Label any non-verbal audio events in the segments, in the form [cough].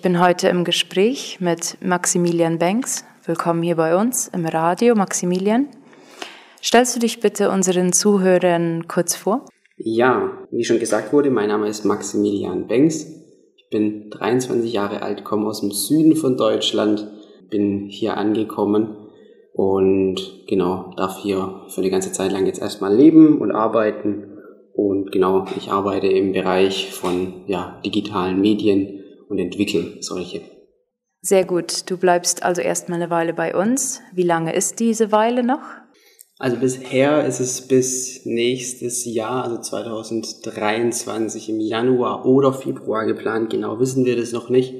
Ich bin heute im Gespräch mit Maximilian Banks. Willkommen hier bei uns im Radio, Maximilian. Stellst du dich bitte unseren Zuhörern kurz vor? Ja, wie schon gesagt wurde, mein Name ist Maximilian Banks. Ich bin 23 Jahre alt, komme aus dem Süden von Deutschland, bin hier angekommen und genau, darf hier für eine ganze Zeit lang jetzt erstmal leben und arbeiten. Und genau, ich arbeite im Bereich von ja, digitalen Medien und entwickle solche. Sehr gut. Du bleibst also erstmal eine Weile bei uns. Wie lange ist diese Weile noch? Also bisher ist es bis nächstes Jahr, also 2023 im Januar oder Februar geplant. Genau wissen wir das noch nicht.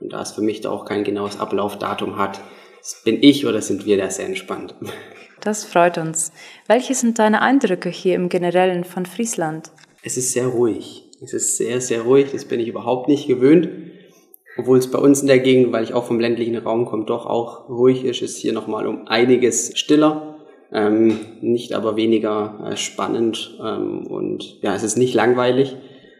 Und da es für mich da auch kein genaues Ablaufdatum hat, bin ich oder sind wir da sehr entspannt. Das freut uns. Welche sind deine Eindrücke hier im Generellen von Friesland? Es ist sehr ruhig. Es ist sehr, sehr ruhig. Das bin ich überhaupt nicht gewöhnt. Obwohl es bei uns in der Gegend, weil ich auch vom ländlichen Raum komme, doch auch ruhig ist, ist hier nochmal um einiges stiller. Ähm, nicht aber weniger äh, spannend ähm, und ja, es ist nicht langweilig,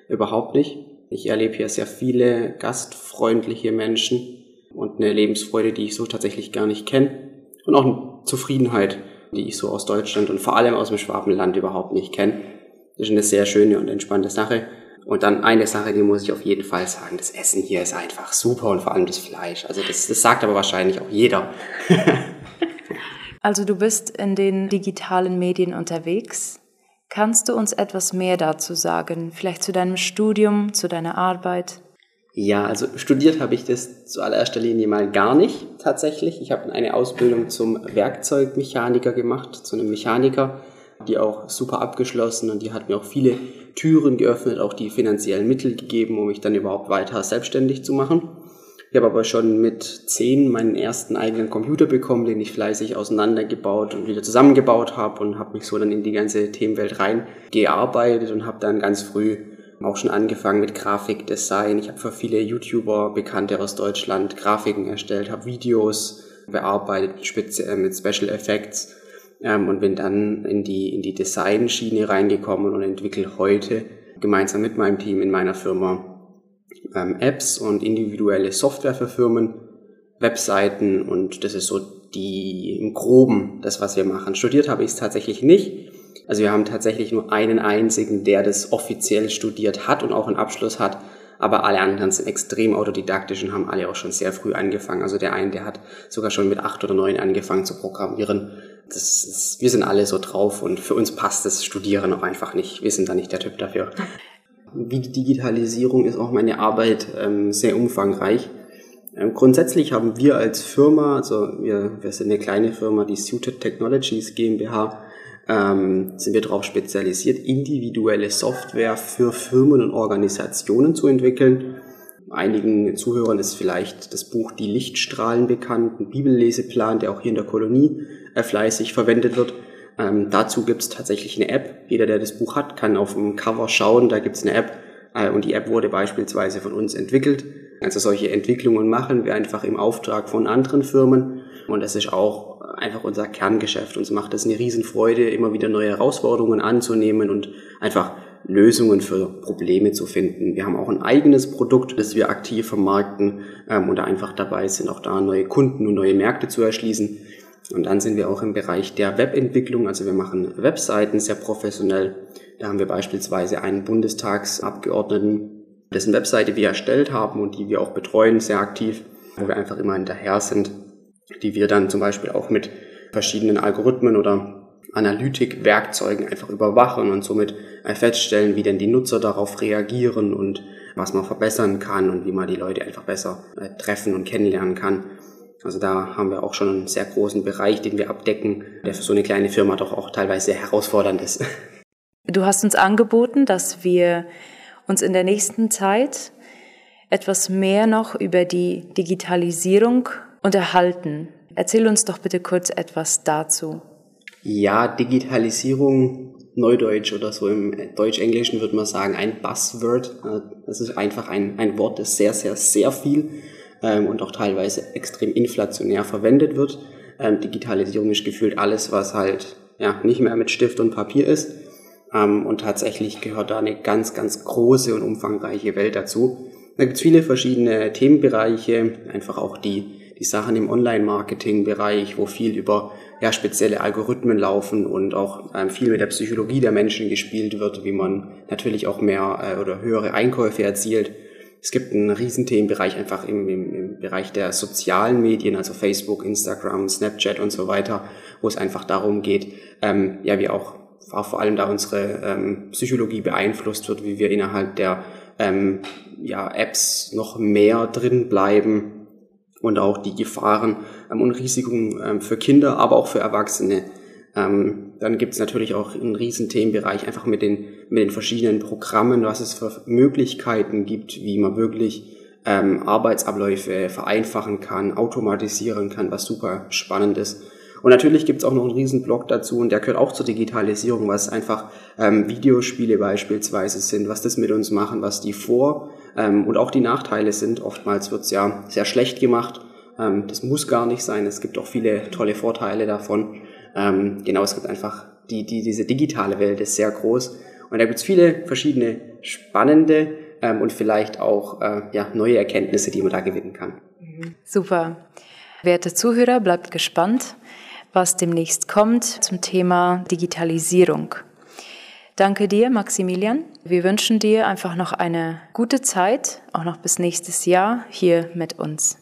überhaupt nicht. Ich erlebe hier sehr viele gastfreundliche Menschen und eine Lebensfreude, die ich so tatsächlich gar nicht kenne und auch eine Zufriedenheit, die ich so aus Deutschland und vor allem aus dem Schwabenland überhaupt nicht kenne. Das ist eine sehr schöne und entspannte Sache. Und dann eine Sache, die muss ich auf jeden Fall sagen, das Essen hier ist einfach super und vor allem das Fleisch. Also das, das sagt aber wahrscheinlich auch jeder. [laughs] also du bist in den digitalen Medien unterwegs. Kannst du uns etwas mehr dazu sagen? Vielleicht zu deinem Studium, zu deiner Arbeit? Ja, also studiert habe ich das zu allererster Linie mal gar nicht tatsächlich. Ich habe eine Ausbildung zum Werkzeugmechaniker gemacht, zu einem Mechaniker, die auch super abgeschlossen und die hat mir auch viele Türen geöffnet, auch die finanziellen Mittel gegeben, um mich dann überhaupt weiter selbstständig zu machen. Ich habe aber schon mit zehn meinen ersten eigenen Computer bekommen, den ich fleißig auseinandergebaut und wieder zusammengebaut habe und habe mich so dann in die ganze Themenwelt reingearbeitet und habe dann ganz früh auch schon angefangen mit Grafikdesign. Ich habe für viele YouTuber, Bekannte aus Deutschland, Grafiken erstellt, habe Videos bearbeitet äh, mit Special Effects ähm, und bin dann in die, in die Design-Schiene reingekommen und entwickle heute gemeinsam mit meinem Team in meiner Firma ähm, Apps und individuelle Software für Firmen, Webseiten und das ist so die im Groben das, was wir machen. Studiert habe ich es tatsächlich nicht. Also wir haben tatsächlich nur einen einzigen, der das offiziell studiert hat und auch einen Abschluss hat. Aber alle anderen sind extrem autodidaktisch und haben alle auch schon sehr früh angefangen. Also der eine, der hat sogar schon mit acht oder neun angefangen zu programmieren. Das ist, wir sind alle so drauf und für uns passt das Studieren auch einfach nicht. Wir sind da nicht der Typ dafür. Wie die Digitalisierung ist auch meine Arbeit ähm, sehr umfangreich. Ähm, grundsätzlich haben wir als Firma, also wir, wir sind eine kleine Firma, die Suited Technologies GmbH, ähm, sind wir darauf spezialisiert, individuelle Software für Firmen und Organisationen zu entwickeln. Einigen Zuhörern ist vielleicht das Buch Die Lichtstrahlen bekannt, ein Bibelleseplan, der auch hier in der Kolonie äh, fleißig verwendet wird. Ähm, dazu gibt es tatsächlich eine App. Jeder, der das Buch hat, kann auf dem Cover schauen, da gibt es eine App. Äh, und die App wurde beispielsweise von uns entwickelt. Also solche Entwicklungen machen wir einfach im Auftrag von anderen Firmen. Und das ist auch einfach unser Kerngeschäft. Uns macht es eine Riesenfreude, immer wieder neue Herausforderungen anzunehmen und einfach Lösungen für Probleme zu finden. Wir haben auch ein eigenes Produkt, das wir aktiv vermarkten ähm, und da einfach dabei sind, auch da neue Kunden und neue Märkte zu erschließen. Und dann sind wir auch im Bereich der Webentwicklung, also wir machen Webseiten sehr professionell. Da haben wir beispielsweise einen Bundestagsabgeordneten, dessen Webseite wir erstellt haben und die wir auch betreuen, sehr aktiv, wo wir einfach immer hinterher sind, die wir dann zum Beispiel auch mit verschiedenen Algorithmen oder Analytikwerkzeugen einfach überwachen und somit feststellen, wie denn die Nutzer darauf reagieren und was man verbessern kann und wie man die Leute einfach besser äh, treffen und kennenlernen kann. Also da haben wir auch schon einen sehr großen Bereich, den wir abdecken, der für so eine kleine Firma doch auch teilweise sehr herausfordernd ist. [laughs] Du hast uns angeboten, dass wir uns in der nächsten Zeit etwas mehr noch über die Digitalisierung und erhalten. Erzähl uns doch bitte kurz etwas dazu. Ja, Digitalisierung, Neudeutsch oder so im Deutsch-Englischen würde man sagen, ein Buzzword. Das ist einfach ein, ein Wort, das sehr, sehr, sehr viel ähm, und auch teilweise extrem inflationär verwendet wird. Ähm, Digitalisierung ist gefühlt alles, was halt ja, nicht mehr mit Stift und Papier ist. Ähm, und tatsächlich gehört da eine ganz, ganz große und umfangreiche Welt dazu. Da gibt es viele verschiedene Themenbereiche, einfach auch die, die Sachen im Online-Marketing-Bereich, wo viel über ja, spezielle Algorithmen laufen und auch ähm, viel mit der Psychologie der Menschen gespielt wird, wie man natürlich auch mehr äh, oder höhere Einkäufe erzielt. Es gibt einen Riesenthemenbereich einfach im, im, im Bereich der sozialen Medien, also Facebook, Instagram, Snapchat und so weiter, wo es einfach darum geht, ähm, ja, wie auch, auch vor allem da unsere ähm, Psychologie beeinflusst wird, wie wir innerhalb der ähm, ja, Apps noch mehr drin bleiben und auch die Gefahren ähm, und Risiken ähm, für Kinder, aber auch für Erwachsene. Ähm, dann gibt es natürlich auch einen riesen Themenbereich einfach mit den, mit den verschiedenen Programmen, was es für Möglichkeiten gibt, wie man wirklich ähm, Arbeitsabläufe vereinfachen kann, automatisieren kann, was super spannend ist. Und natürlich gibt es auch noch einen riesen Blog dazu und der gehört auch zur Digitalisierung, was einfach ähm, Videospiele beispielsweise sind, was das mit uns machen, was die Vor- ähm, und auch die Nachteile sind. Oftmals wird es ja sehr schlecht gemacht. Ähm, das muss gar nicht sein. Es gibt auch viele tolle Vorteile davon. Ähm, genau, es gibt einfach die, die, diese digitale Welt ist sehr groß. Und da gibt es viele verschiedene spannende ähm, und vielleicht auch äh, ja, neue Erkenntnisse, die man da gewinnen kann. Super. Werte Zuhörer, bleibt gespannt, was demnächst kommt zum Thema Digitalisierung. Danke dir, Maximilian. Wir wünschen dir einfach noch eine gute Zeit, auch noch bis nächstes Jahr hier mit uns.